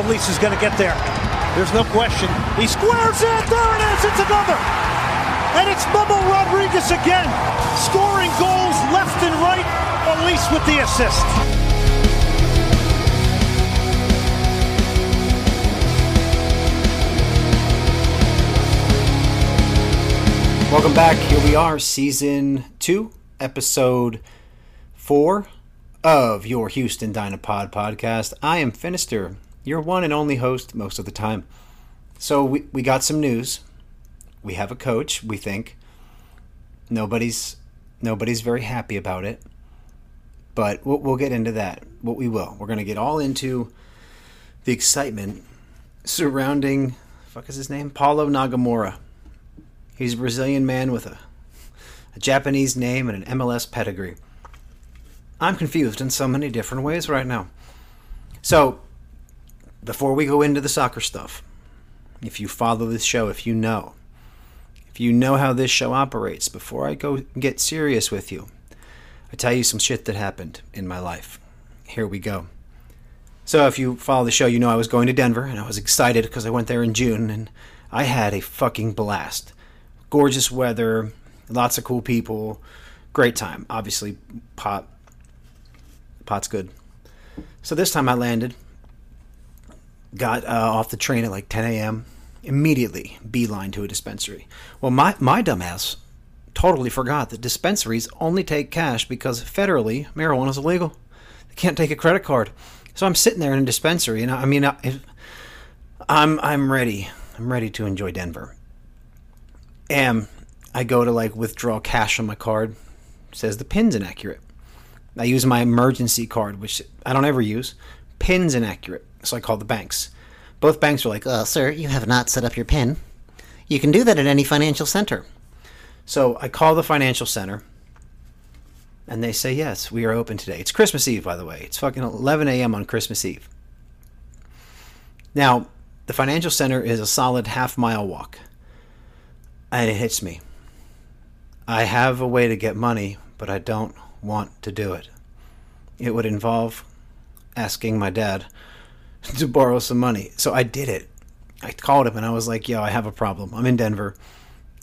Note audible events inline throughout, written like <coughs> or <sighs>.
if Lisa's going to get there. There's no question. He squares it. There it is. It's another. And it's Bubba Rodriguez again, scoring goals left and right. Elis with the assist. Welcome back. Here we are, season two, episode four of your Houston Dynapod podcast. I am Finister, your one and only host most of the time. So we, we got some news. We have a coach, we think. Nobody's nobody's very happy about it. But we'll, we'll get into that. What we will. We're going to get all into the excitement surrounding fuck is his name? Paulo Nagamura. He's a Brazilian man with a, a Japanese name and an MLS pedigree. I'm confused in so many different ways right now. So, before we go into the soccer stuff, if you follow this show, if you know, if you know how this show operates, before I go get serious with you, I tell you some shit that happened in my life. Here we go. So, if you follow the show, you know I was going to Denver and I was excited because I went there in June and I had a fucking blast gorgeous weather, lots of cool people, great time. Obviously, pot pot's good. So this time I landed, got uh, off the train at like 10 a.m. Immediately beeline to a dispensary. Well, my my dumbass totally forgot that dispensaries only take cash because federally marijuana is illegal. They can't take a credit card. So I'm sitting there in a dispensary, and I, I mean, I, I'm I'm ready. I'm ready to enjoy Denver. And I go to like withdraw cash on my card. It says the pin's inaccurate. I use my emergency card, which I don't ever use. Pin's inaccurate. So I call the banks. Both banks are like, uh, sir, you have not set up your PIN. You can do that at any financial center. So I call the financial center, and they say, yes, we are open today. It's Christmas Eve, by the way. It's fucking 11 a.m. on Christmas Eve. Now, the financial center is a solid half mile walk and it hits me. I have a way to get money, but I don't want to do it. It would involve asking my dad <laughs> to borrow some money. So I did it. I called him and I was like, yo, I have a problem. I'm in Denver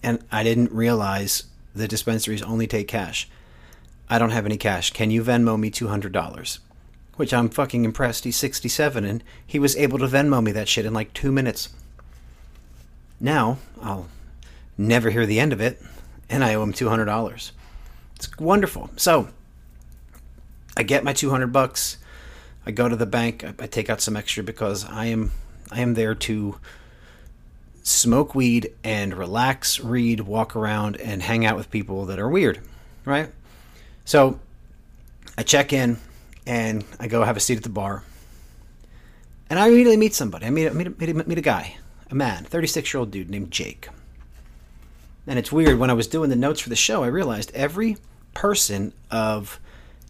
and I didn't realize the dispensaries only take cash. I don't have any cash. Can you Venmo me $200? Which I'm fucking impressed. He's 67 and he was able to Venmo me that shit in like two minutes. Now, I'll never hear the end of it, and I owe him two hundred dollars. It's wonderful. So I get my two hundred bucks. I go to the bank. I, take out some extra because I am I am there to smoke weed and relax, read, walk around, and hang out with people that are weird, right? So I check in and I go have a seat at the bar. And I immediately meet somebody. I meet, meet, meet, meet a guy, a man, 36 year old dude named Jake. And it's weird, when I was doing the notes for the show, I realized every person of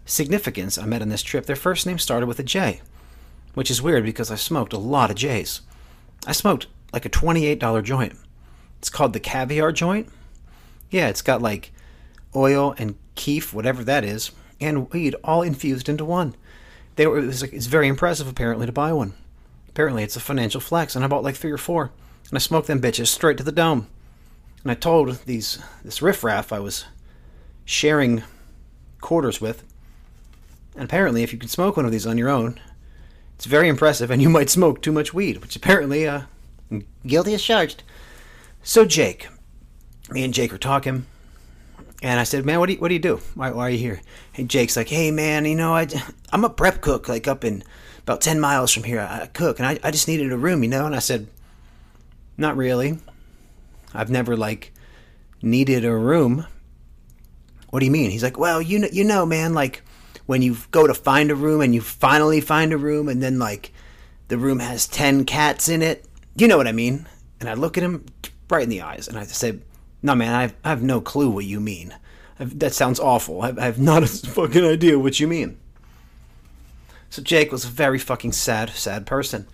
significance I met on this trip, their first name started with a J, which is weird because I smoked a lot of J's. I smoked like a $28 joint. It's called the caviar joint. Yeah, it's got like oil and keef, whatever that is, and weed all infused into one. They were, it was like, it's very impressive apparently to buy one. Apparently it's a financial flex, and I bought like three or four, and I smoked them bitches straight to the dome. And I told these this riffraff I was sharing quarters with, and apparently, if you can smoke one of these on your own, it's very impressive, and you <laughs> might smoke too much weed, which apparently, uh, guilty as charged. So Jake, me and Jake are talking, and I said, "Man, what do you what do you do? Why, why are you here?" And Jake's like, "Hey, man, you know, I I'm a prep cook, like up in about ten miles from here. I cook, and I I just needed a room, you know." And I said, "Not really. I've never like needed a room. What do you mean? He's like, well, you know, you know, man, like when you go to find a room and you finally find a room and then like the room has 10 cats in it. You know what I mean? And I look at him right in the eyes and I say, no, man, I have, I have no clue what you mean. I've, that sounds awful. I, I have not a <laughs> fucking idea what you mean. So Jake was a very fucking sad, sad person.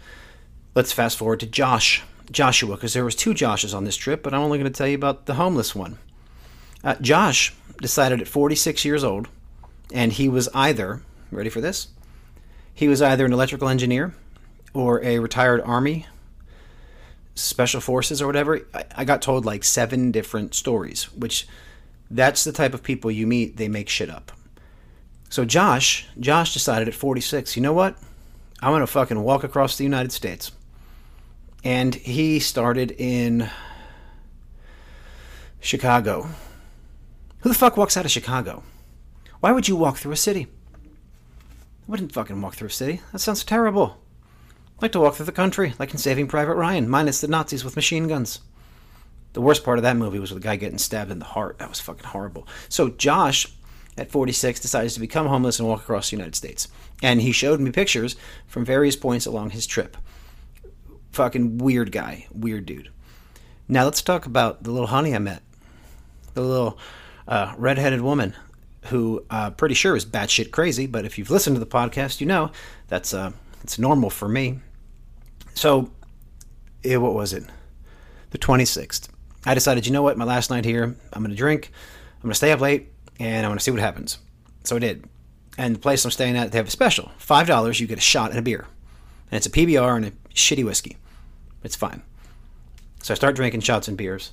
Let's fast forward to Josh. Joshua because there was two Joshes on this trip, but I'm only going to tell you about the homeless one. Uh, Josh decided at 46 years old, and he was either ready for this. He was either an electrical engineer, or a retired army special forces or whatever, I, I got told like seven different stories, which that's the type of people you meet, they make shit up. So Josh, Josh decided at 46, you know what? I'm going to fucking walk across the United States. And he started in Chicago. Who the fuck walks out of Chicago? Why would you walk through a city? I wouldn't fucking walk through a city. That sounds terrible. I'd like to walk through the country, like in Saving Private Ryan, minus the Nazis with machine guns. The worst part of that movie was the guy getting stabbed in the heart. That was fucking horrible. So Josh, at 46, decides to become homeless and walk across the United States. And he showed me pictures from various points along his trip. Fucking weird guy, weird dude. Now let's talk about the little honey I met. The little uh, redheaded woman who uh, pretty sure is batshit crazy, but if you've listened to the podcast, you know that's uh, it's normal for me. So, yeah, what was it? The 26th. I decided, you know what, my last night here, I'm going to drink, I'm going to stay up late, and I'm going to see what happens. So I did. And the place I'm staying at, they have a special. $5, you get a shot and a beer. And it's a PBR and a shitty whiskey. It's fine. So I start drinking shots and beers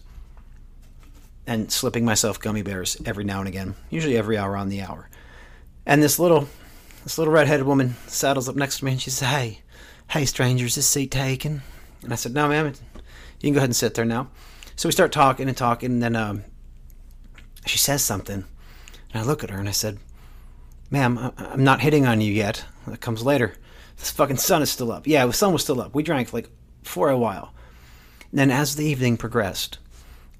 and slipping myself gummy bears every now and again, usually every hour on the hour. And this little this little redheaded woman saddles up next to me and she says, Hey, hey strangers, this seat taken? And I said, No, ma'am, you can go ahead and sit there now. So we start talking and talking, and then um, she says something. And I look at her and I said, Ma'am, I'm not hitting on you yet. That comes later. This fucking sun is still up. Yeah, the sun was still up. We drank like for a while. And then as the evening progressed,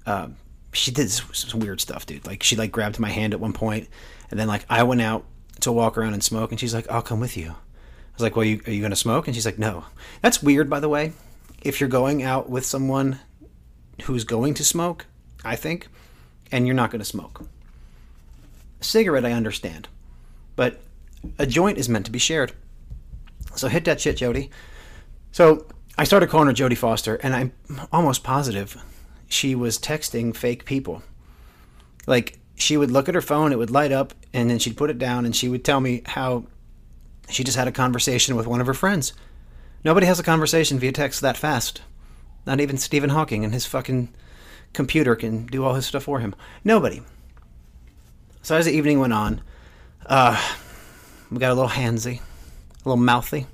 uh, she did some weird stuff, dude. Like she like grabbed my hand at one point, and then like I went out to walk around and smoke, and she's like, "I'll come with you." I was like, "Well, you, are you to smoke?" And she's like, "No." That's weird, by the way. If you're going out with someone who's going to smoke, I think, and you're not to smoke. A cigarette, I understand, but a joint is meant to be shared. So hit that shit, Jody. So I started calling her Jody Foster, and I'm almost positive she was texting fake people. Like she would look at her phone, it would light up, and then she'd put it down, and she would tell me how she just had a conversation with one of her friends. Nobody has a conversation via text that fast. Not even Stephen Hawking and his fucking computer can do all his stuff for him. Nobody. So as the evening went on, uh, we got a little handsy, a little mouthy,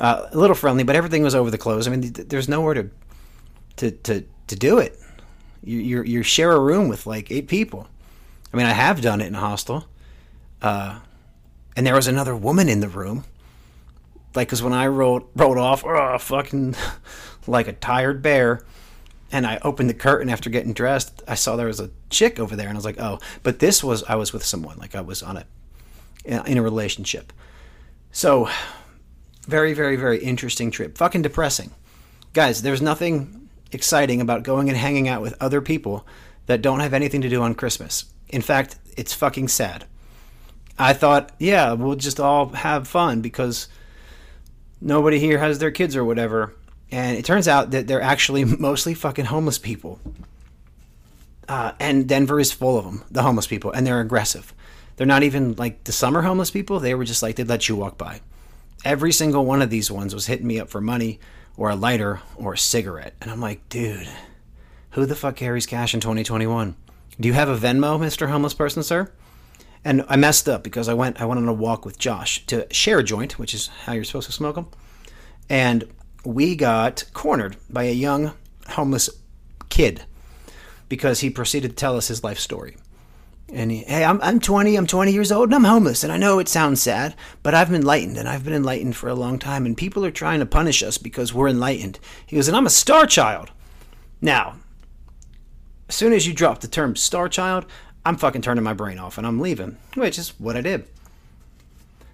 uh, a little friendly, but everything was over the clothes. I mean, there's nowhere to to to to do it. You you you share a room with like eight people. I mean, I have done it in a hostel, uh, and there was another woman in the room. Like, cause when I rolled rolled off, oh, fucking <laughs> like a tired bear, and I opened the curtain after getting dressed, I saw there was a chick over there, and I was like, oh. But this was I was with someone, like I was on a in a relationship. So, very, very, very interesting trip. Fucking depressing, guys. There's nothing exciting about going and hanging out with other people that don't have anything to do on Christmas. In fact, it's fucking sad. I thought, yeah, we'll just all have fun because nobody here has their kids or whatever. And it turns out that they're actually <laughs> mostly fucking homeless people. Uh, and Denver is full of them, the homeless people, and they're aggressive. They're not even like the summer homeless people. They were just like, they'd let you walk by. Every single one of these ones was hitting me up for money or a lighter or a cigarette. And I'm like, dude, who the fuck carries cash in 2021? Do you have a Venmo, Mr. Homeless Person, sir? And I messed up because I went I went on a walk with Josh to share a joint, which is how you're supposed to smoke them. And we got cornered by a young homeless kid because he proceeded to tell us his life story. And he, hey, I'm, I'm 20, I'm 20 years old, and I'm homeless. And I know it sounds sad, but I've been enlightened, and I've been enlightened for a long time, and people are trying to punish us because we're enlightened. He goes, and I'm a star child. Now, as soon as you drop the term star child, I'm fucking turning my brain off and I'm leaving, which is what I did.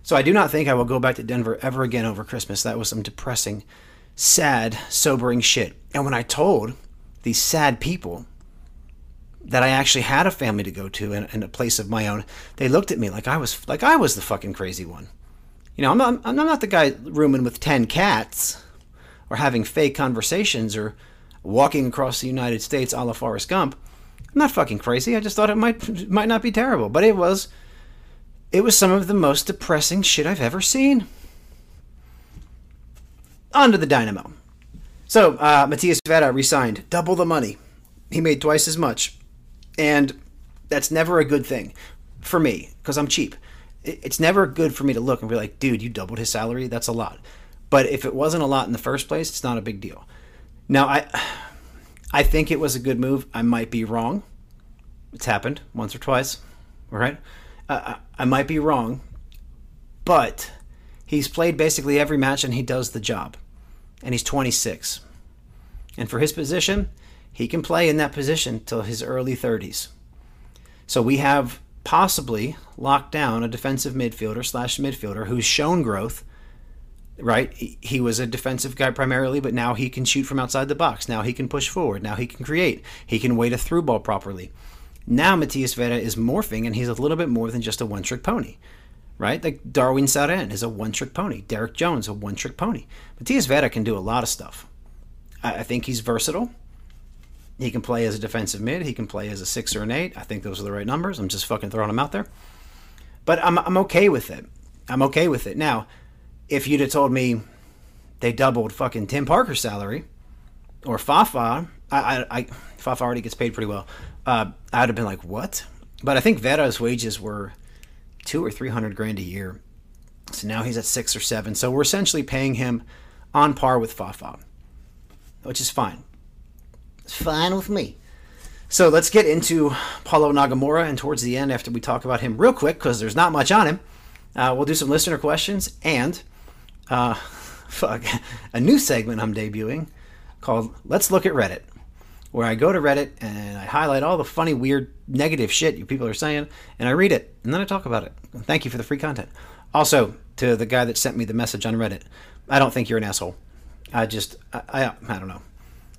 So I do not think I will go back to Denver ever again over Christmas. That was some depressing, sad, sobering shit. And when I told these sad people that I actually had a family to go to and, and, a place of my own, they looked at me like I was like I was the fucking crazy one. You know, I'm not, I'm not the guy rooming with ten cats, or having fake conversations, or walking across the United States a la Forrest Gump. I'm not fucking crazy. I just thought it might <laughs> might not be terrible, but it was. It was some of the most depressing shit I've ever seen. on to the Dynamo. So uh, Matias Vera resigned, double the money. He made twice as much, and that's never a good thing for me because I'm cheap. It's never good for me to look and be like, dude, you doubled his salary. That's a lot. But if it wasn't a lot in the first place, it's not a big deal. Now I, I think it was a good move. I might be wrong. It's happened once or twice, right? Uh, I might be wrong, but he's played basically every match and he does the job. And he's 26. And for his position, he can play in that position till his early 30s. So we have possibly locked down a defensive midfielder slash midfielder who's shown growth. Right, he was a defensive guy primarily, but now he can shoot from outside the box. Now he can push forward. Now he can create. He can wait a through ball properly. Now Matias Vera is morphing, and he's a little bit more than just a one trick pony right? Like Darwin Cerén is a one trick pony. Derrick Jones, a one trick pony. Matias Vera can do a lot of stuff. I, think he's versatile. He can play as a defensive mid. He can play as a six or an eight. I think those are the right numbers. I'm just fucking throwing them out there. But I'm, I'm okay with it. I'm okay with it. Now, if you'd have told me they doubled fucking Tim Parker's salary or Fafa, I, I, I Fafa already gets paid pretty well. Uh, I'd have been like, what? But I think Vera's wages were two or three hundred grand a year. So now he's at six or seven. So we're essentially paying him on par with Fafa, which is fine. It's fine with me. So let's get into Paulo Nagamura, and towards the end, after we talk about him real quick, because there's not much on him, uh, we'll do some listener questions and uh, <laughs> fuck a new segment I'm debuting called "Let's Look at Reddit." where I go to Reddit and I highlight all the funny, weird, negative shit you people are saying, and I read it, and then I talk about it. Thank you for the free content. Also, to the guy that sent me the message on Reddit, I don't think you're an asshole. I just, I, I, I don't know.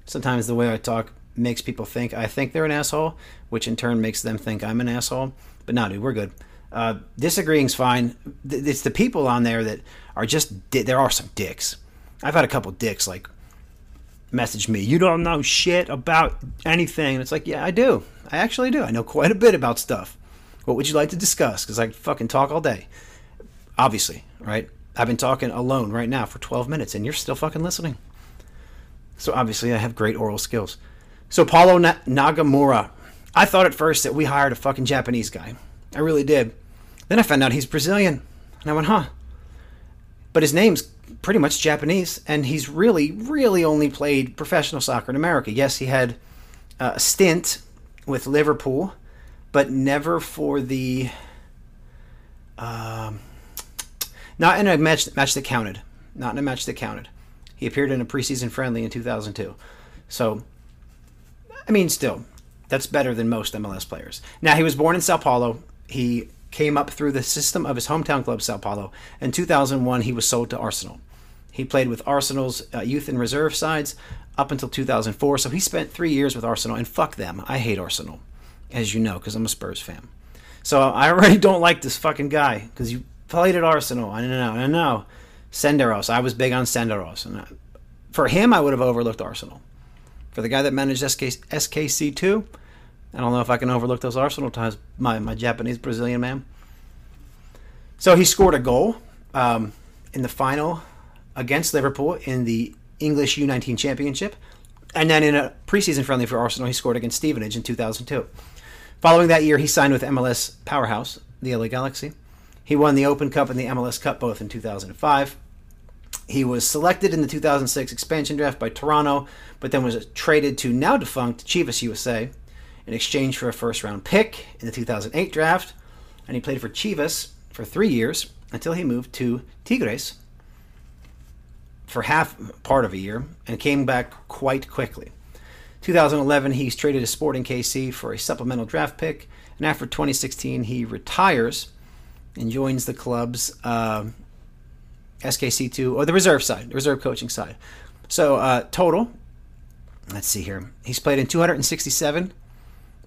Sometimes the way I talk makes people think I think they're an asshole, which in turn makes them think I'm an asshole. But no, dude, we're good. Uh, disagreeing's fine. It's the people on there that are just, there are some dicks. I've had a couple dicks like message me, you don't know shit about anything. And it's like, yeah, I do. I actually do. I know quite a bit about stuff. What would you like to discuss? Because I fucking talk all day. Obviously, right? I've been talking alone right now for 12 minutes and you're still fucking listening. So obviously, I have great oral skills. So, Paulo Na- Nagamura. I thought at first that we hired a fucking Japanese guy. I really did. Then I found out he's Brazilian. And I went, huh. But his name's pretty much Japanese, and he's really, really only played professional soccer in America. Yes, he had a stint with Liverpool, but never for the. Um, not in a match match that counted. Not in a match that counted. He appeared in a preseason friendly in 2002. So, I mean, still, that's better than most MLS players. Now, he was born in Sao Paulo. He came up through the system of his hometown club, Sao Paulo. In 2001, he was sold to Arsenal. He played with Arsenal's uh, youth and reserve sides up until 2004, so he spent three years with Arsenal, and fuck them. I hate Arsenal, as you know, because I'm a Spurs fan. So I already <laughs> don't like this fucking guy, because you played at Arsenal. I know, I know. Senderos, I was big on Senderos. And I, for him, I would have overlooked Arsenal. For the guy that managed SK, SKC2, I don't know if I can overlook those Arsenal times. My my Japanese Brazilian man. So he scored a goal um, in the final against Liverpool in the English U19 Championship, and then in a preseason friendly for Arsenal, he scored against Stevenage in 2002. Following that year, he signed with MLS powerhouse, the LA Galaxy. He won the Open Cup and the MLS Cup both in 2005. He was selected in the 2006 expansion draft by Toronto, but then was traded to now defunct Chivas USA in exchange for a first round pick in the 2008 draft, and he played for Chivas for three years until he moved to Tigres for half part of a year and came back quite quickly. 2011, he's traded to Sporting KC for a supplemental draft pick, and after 2016, he retires and joins the club's uh, SKC2 or the reserve side, the reserve coaching side. So uh, total, let's see here, he's played in 267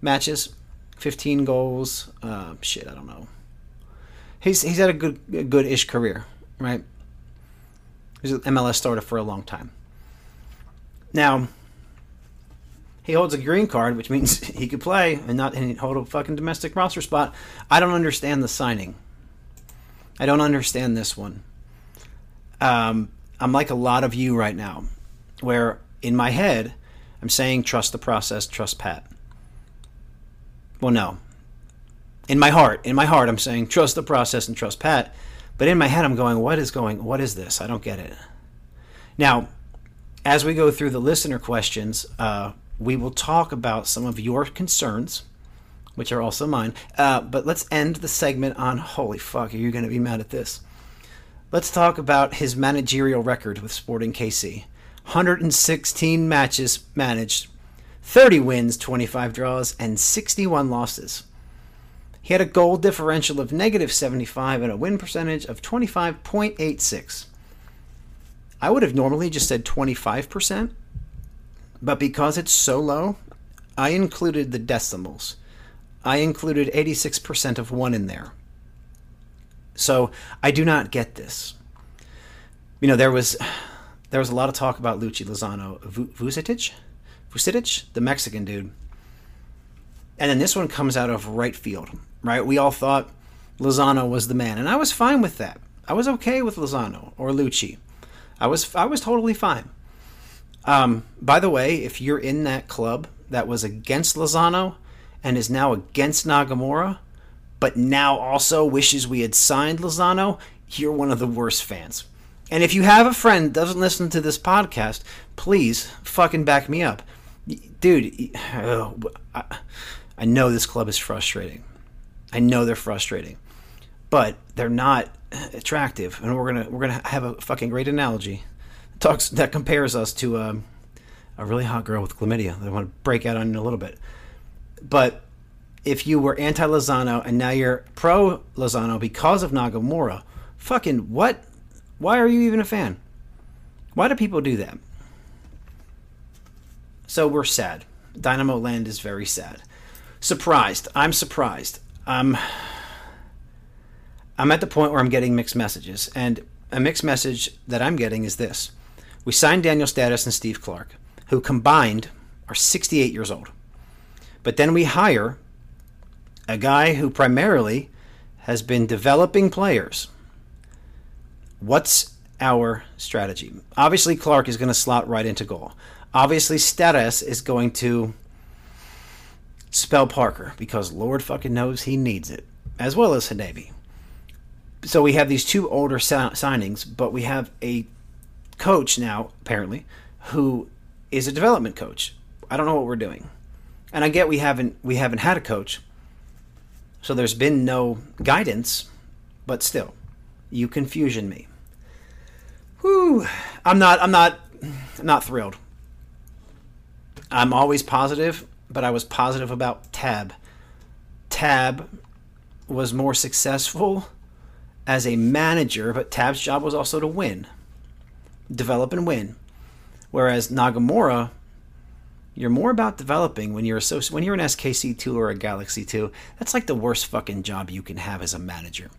matches, 15 goals. Uh, shit, I don't know. He's he's had a good a good-ish career, right? He's an MLS starter for a long time. Now, he holds a green card, which means <laughs> he could play and not and hold a fucking domestic roster spot. I don't understand the signing. I don't understand this one. Um, I'm like a lot of you right now, where in my head, I'm saying trust the process, trust Pat. Well, no. In my heart, in my heart, I'm saying trust the process and trust Pat. But in my head, I'm going, what is going, what is this? I don't get it. Now, as we go through the listener questions, uh, we will talk about some of your concerns, which are also mine. Uh, but let's end the segment on holy fuck, are you going to be mad at this? Let's talk about his managerial record with Sporting KC 116 matches managed, 30 wins, 25 draws, and 61 losses. He had a goal differential of negative 75 and a win percentage of 25.86. I would have normally just said 25%, but because it's so low, I included the decimals. I included 86% of 1 in there. So I do not get this. You know, there was there was a lot of talk about Luchi Lozano, Vucetic, Vucetic, the Mexican dude. And then this one comes out of right field, right? We all thought Lozano was the man, and I was fine with that. I was okay with Lozano or Luchi. I was I was totally fine. Um, by the way, if you're in that club that was against Lozano and is now against Nagamura, but now also wishes we had signed Lozano, you're one of the worst fans. And if you have a friend doesn't listen to this podcast, please fucking back me up. Dude, <sighs> I know this club is frustrating. I know they're frustrating. But they're not attractive, and we're gonna we're gonna have a fucking great analogy. Talks that compares us to um, a really hot girl with chlamydia. that I want to break out on in a little bit, but if you were anti Lozano and now you're pro Lozano because of Nagamura, fucking what? Why are you even a fan? Why do people do that? So we're sad. Dynamo Land is very sad. Surprised. I'm surprised. Um, I'm at the point where I'm getting mixed messages, and a mixed message that I'm getting is this: We signed Daniel Steres and Steve Clark, who combined are 68 years old, but then we hire a guy who primarily has been developing players. What's our strategy? Obviously, Clark is going to slot right into goal. Obviously, Steres is going to spell Parker because Lord fucking knows he needs it, as well as Hadebe so we have these two older signings, but we have a coach now, apparently, who is a development coach. I don't know what we're doing, and I get we haven't we haven't had a coach, so there's been no guidance, but still, you confusion me. Whew, I'm not I'm not I'm not thrilled. I'm always positive, but I was positive about Tab. Tab was more successful as a manager, but Tab's job was also to win, develop and win. Whereas Nagamura, you're more about developing when you're so when you're an SKC two or a Galaxy two. That's like the worst fucking job you can have as a manager.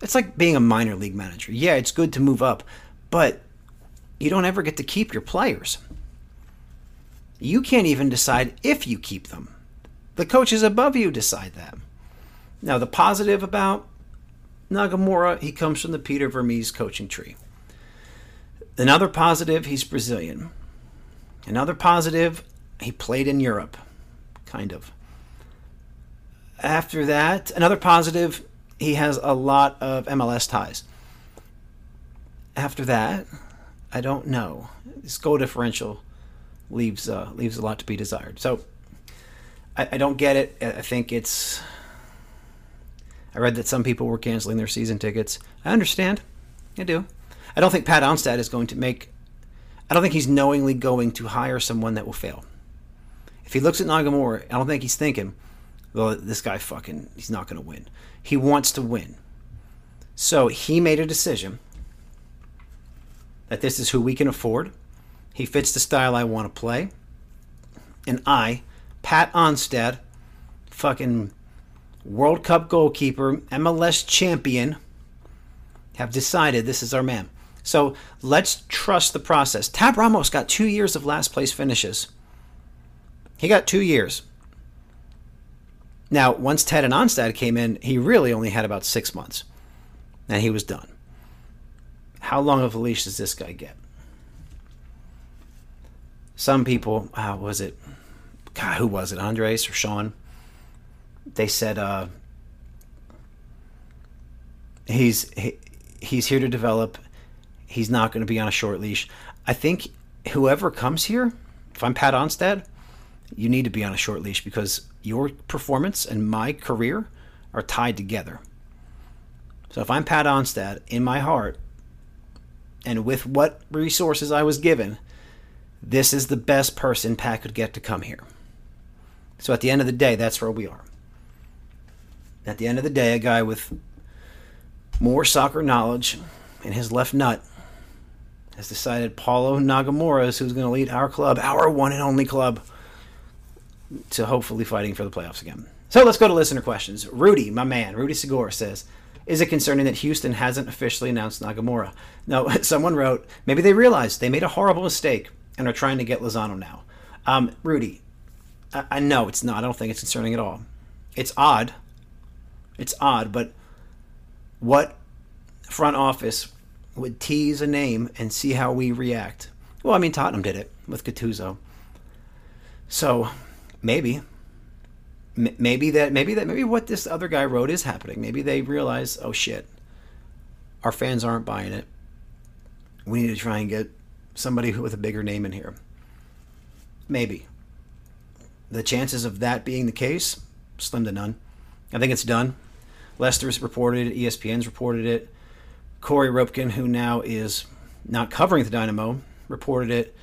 It's like being a minor league manager. Yeah, it's good to move up, but you don't ever get to keep your players. You can't even decide if you keep them. The coaches above you decide that. Now, the positive about Nagamura, he comes from the Peter Vermes coaching tree. Another positive, he's Brazilian. Another positive, he played in Europe, kind of. After that, another positive, he has a lot of MLS ties. After that, I don't know. His goal differential leaves uh, leaves a lot to be desired. So I, I don't get it. I think it's I read that some people were canceling their season tickets. I understand. I do. I don't think Pat Onstad is going to make. I don't think he's knowingly going to hire someone that will fail. If he looks at Nagamura, I don't think he's thinking, well, this guy fucking, he's not going to win. He wants to win. So he made a decision that this is who we can afford. He fits the style I want to play. And I, Pat Onstad, fucking World Cup goalkeeper, MLS champion, have decided this is our man. So let's trust the process. Tab Ramos got two years of last place finishes. He got two years. Now, once Ted and Onstad came in, he really only had about six months. And he was done. how long of a leash does this guy get? Some people, how was it? God, who was it? Andres or Sean? They said uh, he's he, he's here to develop. He's not going to be on a short leash. I think whoever comes here, if I'm Pat Onstad, you need to be on a short leash because your performance and my career are tied together. So if I'm Pat Onstad, in my heart, and with what resources I was given, this is the best person Pat could get to come here. So at the end of the day, that's where we are. At the end of the day, a guy with more soccer knowledge in his left nut has decided Paulo Nagamura is who's going to lead our club, our one and only club, to hopefully fighting for the playoffs again. So let's go to listener questions. Rudy, my man, Rudy Segura says, is it concerning that Houston hasn't officially announced Nagamura? No, <laughs> someone wrote, maybe they realized they made a horrible mistake and are trying to get Lozano now. Um, Rudy, I, I know it's not. I don't think it's concerning at all. It's odd. It's odd, but what front office would tease a name and see how we react? Well, I mean, Tottenham did it with Gattuso. So maybe maybe that maybe that maybe what this other guy wrote is happening. Maybe they realize, oh shit, our fans aren't buying it. We need to try and get somebody with a bigger name in here. Maybe. The chances of that being the case, slim to none. I think it's done. Leicester's reported it, ESPN's reported it. Corey Roepken, who now is not covering the Dynamo, reported it.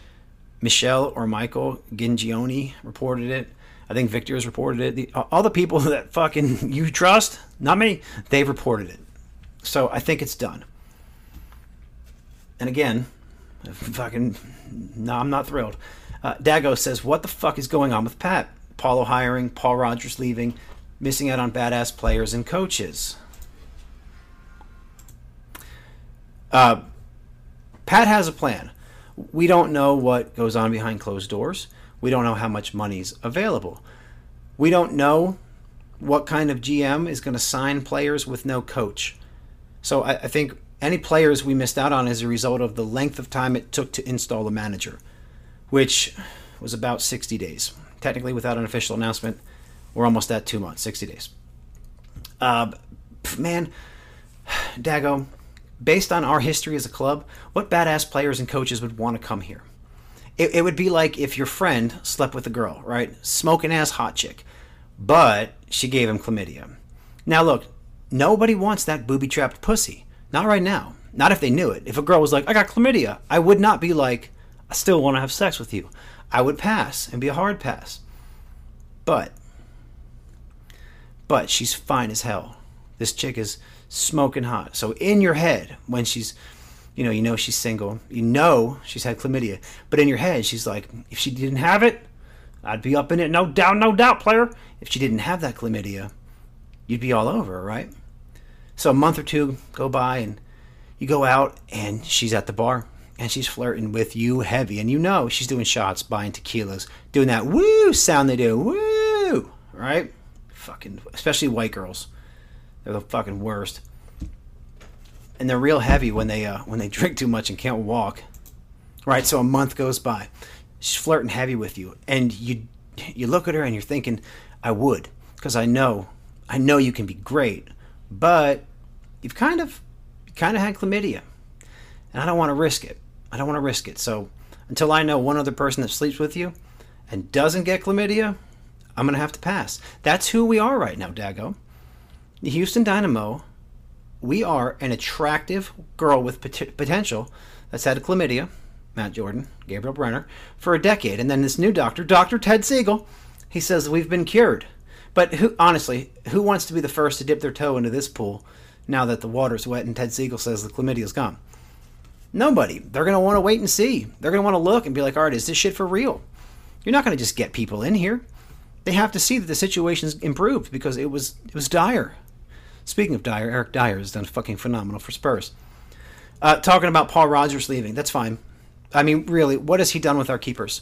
Michelle or Michael Gingioni reported it. I think Victor has reported it. The, all the people <laughs> that fucking you trust, not me, they've reported it. So I think it's done. And again, <laughs> fucking, no, I'm not thrilled. Uh, Dago says, "What the fuck is going on with Pat? Paulo hiring, Paul Rogers leaving, missing out on badass players and coaches." Uh, Pat has a plan. We don't know what goes on behind closed doors. We don't know how much money's available. We don't know what kind of GM is going to sign players with no coach. So I, I, think any players we missed out on as a result of the length of time it took to install a manager, which was about 60 days. Technically, without an official announcement, we're almost at two months, 60 days. Uh, man, <sighs> Dago, based on our history as a club, what badass players and coaches would want to come here? It, it would be like if your friend slept with a girl, right? Smoking ass hot chick, but she gave him chlamydia. Now look, nobody wants that booby trapped pussy. Not right now. Not if they knew it. If a girl was like, I got chlamydia, I would not be like, I still want to have sex with you. I would pass and be a hard pass. But, but she's fine as hell. This chick is smoking hot. So in your head, when she's you know, you know she's single. You know she's had chlamydia. But in your head, she's like, if she didn't have it, I'd be up in it. No doubt, no doubt, player. If she didn't have that chlamydia, you'd be all over, right? So a month or two go by, and you go out, and she's at the bar, and she's flirting with you heavy, and you know she's doing shots, buying tequilas, doing that woo sound they do, woo, right? Fucking, especially white girls. They're the fucking worst and they're real heavy when they uh, when they <laughs> drink too much and can't walk. Right, so a month goes by. She's flirting heavy with you, and you you look at her and you're thinking, I would, because I know I know you can be great, but you've kind of kind of had chlamydia, and I don't want to risk it. I don't want to risk it. So until I know one other person that sleeps with you and doesn't get chlamydia, I'm gonna have to pass. That's who we are right now, Dago. The Houston Dynamo we are an attractive girl with pot- potential that's had chlamydia, Matt Jordan, Gabriel Brener, for a decade. And then this new doctor, Dr. Ted Segal, he says we've been cured. But who, honestly, who wants to be the first to dip their toe into this pool now that the water's wet and Ted Segal says the chlamydia's gone? Nobody. They're going to want to wait and see. They're going to want to look and be like, all right, is this shit for real? You're not going to just get people in here. They have to see that the situation's improved because it was it was dire. Speaking of Dyer, Eric Dier has done fucking phenomenal for Spurs. Uh, talking about Paul Rogers leaving, that's fine. I mean, really, what has he done with our keepers?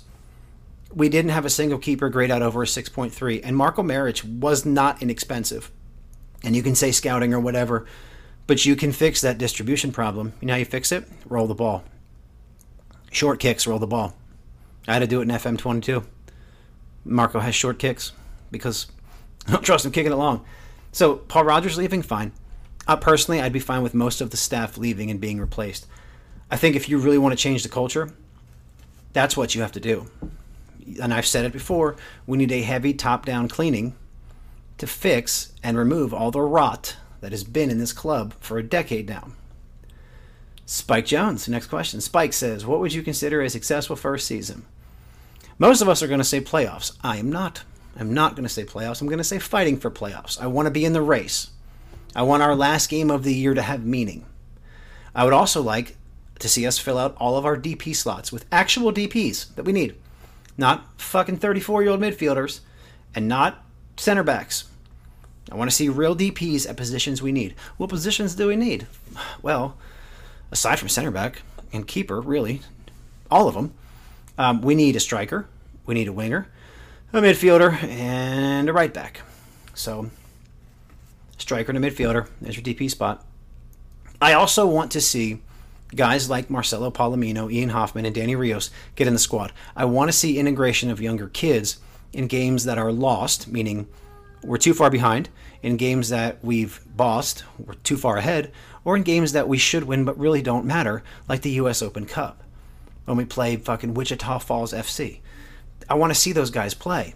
We didn't have a single keeper grade out over a 6.3, and Marko Maric was not inexpensive. And you can say scouting or whatever, But you can fix that distribution problem. You know how you fix it? Roll the ball. Short kicks, roll the ball. I had to do it in FM 22. Marko has short kicks because <laughs> I don't trust him kicking it long. So Paul Rogers leaving, fine. Uh, personally, I'd be fine with most of the staff leaving and being replaced. I think if you really want to change the culture, that's what you have to do. And I've said it before we need a heavy top down cleaning to fix and remove all the rot that has been in this club for a decade now. Spike Jones, next question. Spike says, What would you consider a successful first season? Most of us are going to say playoffs. I am not. I'm not going to say playoffs. I'm going to say fighting for playoffs. I want to be in the race. I want our last game of the year to have meaning. I would also like to see us fill out all of our DP slots with actual DPs that we need. Not fucking 34 year old midfielders and not center backs. I want to see real DPs at positions we need. What positions do we need? <sighs> Well, aside from center back and keeper, really, all of them, um, we need a striker, we need a winger, a midfielder, and a right back. So, striker and a midfielder. There's your DP spot. I also want to see guys like Marcelo Palomino, Ian Hoffman, and Danny Rios get in the squad. I want to see integration of younger kids in games that are lost, meaning we're too far behind, in games that we've bossed, we're too far ahead, or in games that we should win but really don't matter, like the US Open Cup when we play fucking Wichita Falls FC. I want to see those guys play.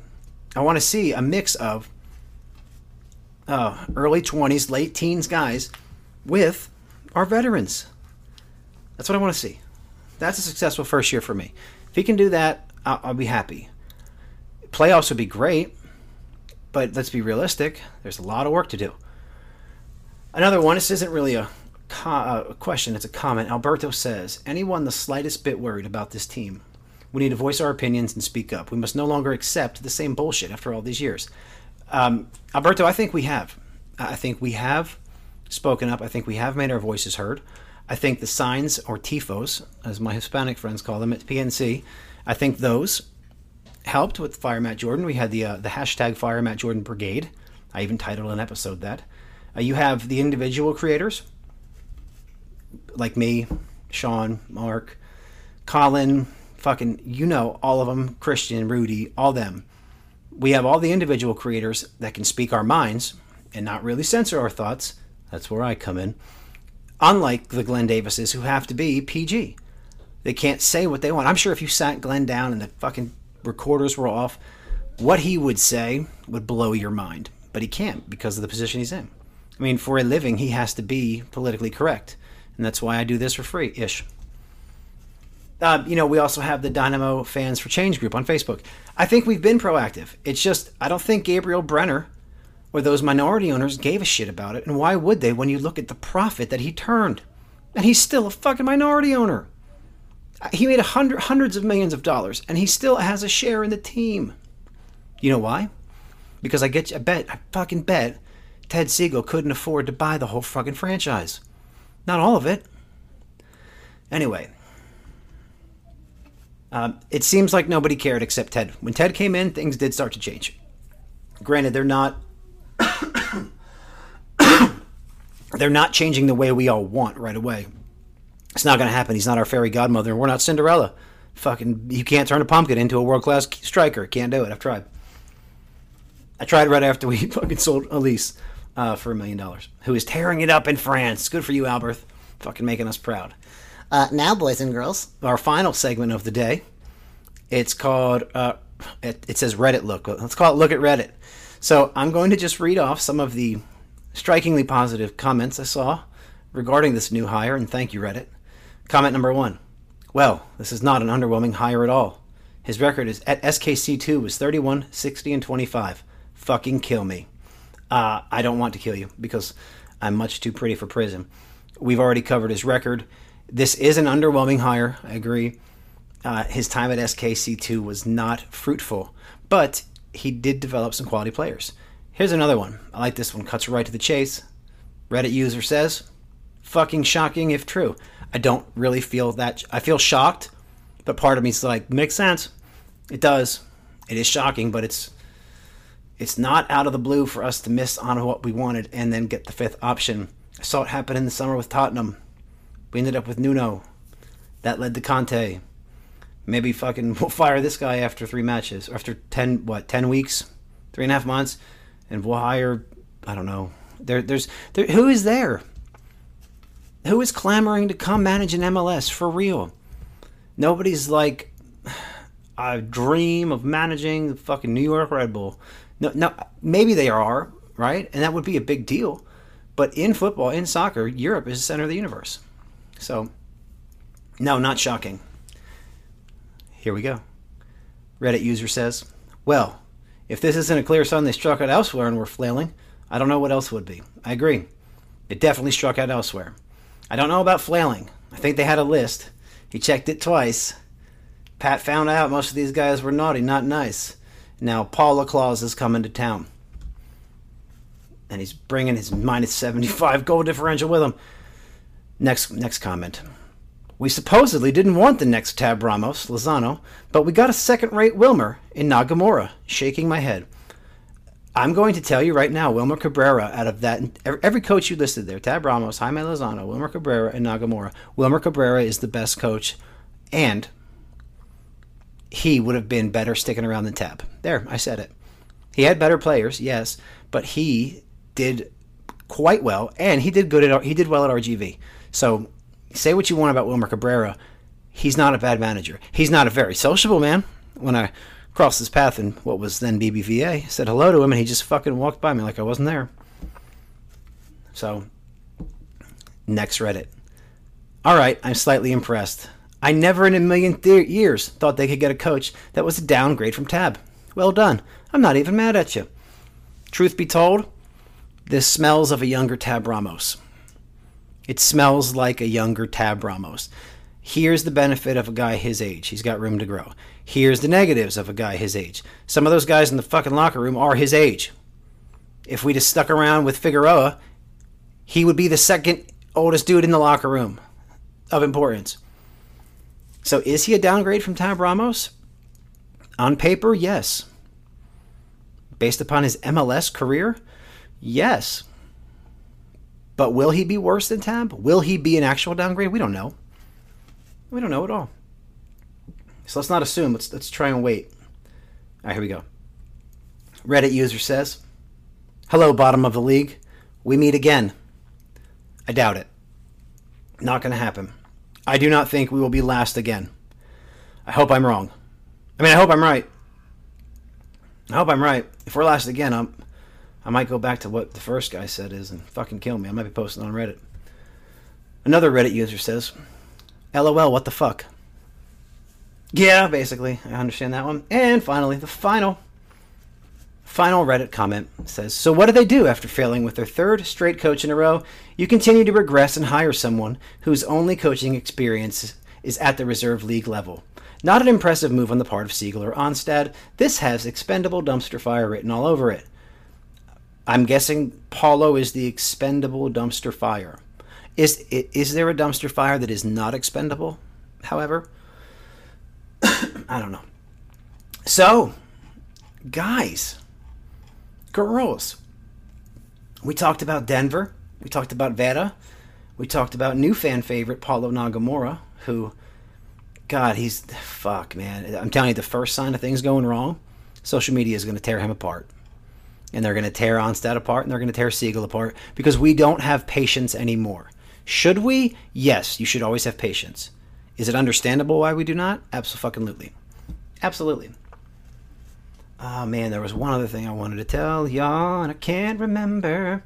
I want to see a mix of uh, early 20s, late teens guys with our veterans. That's what I want to see. That's a successful first year for me. If he can do that, I'll, I'll be happy. Playoffs would be great, but let's be realistic. There's a lot of work to do. Another one. This isn't really a, co- a question; it's a comment. Alberto says, "Anyone the slightest bit worried about this team? We need to voice our opinions and speak up. We must no longer accept the same bullshit after all these years." Um, Alberto, I think we have. I think we have spoken up. I think we have made our voices heard. I think the signs, or TIFOs, as my Hispanic friends call them at PNC, I think those helped with Fire Matt Jordan. We had the uh, the hashtag Fire Matt Jordan Brigade. I even titled an episode that. Uh, you have the individual creators, like me, Sean, Mark, Colin, fucking, you know, all of them, Christian, Rudy, all them. We have all the individual creators that can speak our minds and not really censor our thoughts. That's where I come in. Unlike the Glenn Davises who have to be PG. They can't say what they want. I'm sure if you sat Glenn down and the fucking recorders were off, what he would say would blow your mind. But he can't because of the position he's in. I mean, for a living, he has to be politically correct. And that's why I do this for free ish. Uh, you know, we also have the Dynamo Fans for Change group on Facebook. I think we've been proactive. It's just, I don't think Gabriel Brener or those minority owners gave a shit about it. And why would they when you look at the profit that he turned? And he's still a fucking minority owner. He made hundred, hundreds of millions of dollars, and he still has a share in the team. You know why? Because I get, I bet, I fucking bet, Ted Segal couldn't afford to buy the whole fucking franchise. Not all of it. Anyway, um, it seems like nobody cared except Ted. When Ted came in, things did start to change. Granted, they're not. <coughs> they're not changing the way we all want right away. It's not going to happen. He's not our fairy godmother. And we're not Cinderella. Fucking, you can't turn a pumpkin into a world class striker. Can't do it. I've tried. I tried right after we <laughs> fucking sold Elis uh, for a million dollars, who is tearing it up in France. Good for you, Alberth. Fucking making us proud. Uh, now, boys and girls, our final segment of the day. It's called. Uh, it, it says Reddit look. Let's call it Look at Reddit. So I'm going to just read off some of the strikingly positive comments I saw regarding this new hire, and thank you, Reddit. Comment number one. Well, this is not an underwhelming hire at all. His record is at SKC2 was 31, 60, and 25. Fucking kill me. Uh, I don't want to kill you because I'm much too pretty for prison. We've already covered his record. This is an underwhelming hire, I agree. Uh, his time at SKC2 was not fruitful, but he did develop some quality players. Here's another one. I like this one. Cuts right to the chase. Reddit user says, fucking shocking if true. I don't really feel that. I feel shocked, but part of me is like, makes sense. It does. It is shocking, but it's it's not out of the blue for us to miss on what we wanted and then get the fifth option I saw it happen in the summer with Tottenham. We ended up with Nuno. That led to Conte. Maybe fucking we'll fire this guy after three matches. After ten what, ten weeks? Three and a half months? And we'll hire I don't know. There there's there, who is there? Who is clamoring to come manage an MLS for real? Nobody's like <sighs> I dream of managing the fucking New York Red Bull. No, no, maybe they are right, and that would be a big deal. But in football, in soccer, Europe is the center of the universe. So, no, not shocking. Here we go. Reddit user says, "Well, if this isn't a clear sign they struck out elsewhere and were flailing, I don't know what else would be." I agree. It definitely struck out elsewhere. I don't know about flailing. I think they had a list. He checked it twice Pat found out most of these guys were naughty, not nice. Now Paul LaClaus is coming to town. And he's bringing his minus 75 goal differential with him. Next next comment. We supposedly didn't want the next Tab Ramos, Lozano, but we got a second-rate Wilmer in Nagamura, shaking my head. I'm going to tell you right now, Wilmer Cabrera, out of that, every coach you listed there, Tab Ramos, Jaime Lozano, Wilmer Cabrera, and Nagamura, Wilmer Cabrera is the best coach and he would have been better sticking around the tab. There, I said it. He had better players, yes, but he did quite well, and he did good at he did well at RGV. So say what you want about Wilmer Cabrera, he's not a bad manager. He's not a very sociable man. When I crossed his path in what was then BBVA, said hello to him, and he just fucking walked by me like I wasn't there. So next Reddit. All right, I'm slightly impressed. I never in a million th- years thought they could get a coach that was a downgrade from Tab. Well done. I'm not even mad at you. Truth be told, this smells of a younger Tab Ramos. It smells like a younger Tab Ramos. Here's the benefit of a guy his age. He's got room to grow. Here's the negatives of a guy his age. Some of those guys in the fucking locker room are his age. If we just stuck around with Figueroa, he would be the second oldest dude in the locker room of importance. So is he a downgrade from Tab Ramos? On paper, yes. Based upon his MLS career, yes. But will he be worse than Tab? Will he be an actual downgrade? We don't know. We don't know at all. So let's not assume. Let's let's try and wait. All right, here we go. Reddit user says, "Hello, bottom of the league. We meet again." I doubt it. Not going to happen. I do not think we will be last again. I hope I'm wrong. I mean, I hope I'm right. I hope I'm right. If we're last again, I'm, I might go back to what the first guy said is and fucking kill me. I might be posting on Reddit. Another Reddit user says, LOL, what the fuck? Yeah, basically. I understand that one. And finally, the final Final Reddit comment says So, what do they do after failing with their third straight coach in a row? You continue to regress and hire someone whose only coaching experience is at the reserve league level. Not an impressive move on the part of Segal or Onstad. This has expendable dumpster fire written all over it. I'm guessing Paulo is the expendable dumpster fire. Is is there a dumpster fire that is not expendable? However, <coughs> I don't know. So, guys, girls. We talked about Denver. We talked about Vera. We talked about new fan favorite Paulo Nagamura, who, God, he's fuck, man. I'm telling you, the first sign of things going wrong, social media is going to tear him apart, and they're going to tear Onstad apart, and they're going to tear Segal apart because we don't have patience anymore. Should we? Yes, you should always have patience. Is it understandable why we do not? Absolutely. Absolutely. Oh man, there was one other thing I wanted to tell y'all, and I can't remember.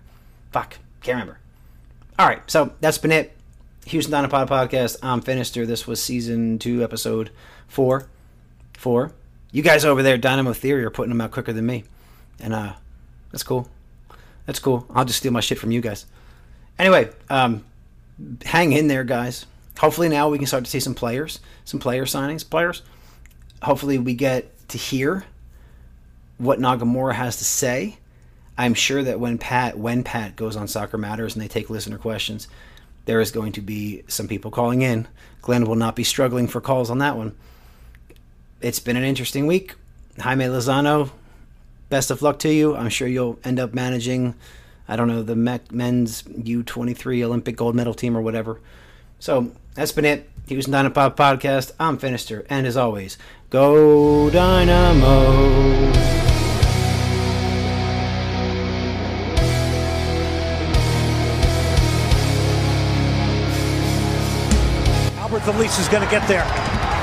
Fuck, can't remember. All right, so that's been it. Houston Dynapod podcast. I'm Finister. This was season two, episode four. Four. You guys over there, Dynamo Theory, are putting them out quicker than me, and uh, that's cool. That's cool. I'll just steal my shit from you guys. Anyway, um, hang in there, guys. Hopefully now we can start to see some players, some player signings, players. Hopefully we get to hear what Nagamura has to say. I'm sure that when Pat when Pat goes on Soccer Matters and they take listener questions, there is going to be some people calling in. Glenn will not be struggling for calls on that one. It's been an interesting week. Jaime Lozano, best of luck to you. I'm sure you'll end up managing I don't know, the men's U23 Olympic gold medal team or whatever. So that's been it. Houston Dynapop Podcast. I'm Finister. And as always, go Dynamo. Alberth Elis is going to get there.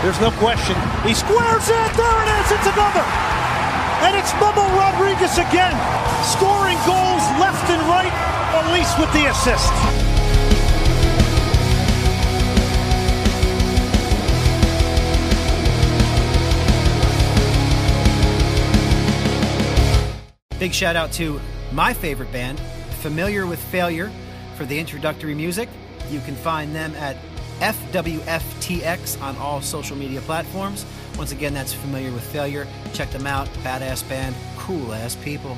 There's no question. He squares it. There it is. It's another. And it's Bubba Rodriguez again, scoring goals left and right. Elis with the assist. Big shout out to my favorite band, Familiar with Failure, for the introductory music. You can find them at FWFTX on all social media platforms. Once again, that's Familiar with Failure. Check them out. Badass band, cool ass people.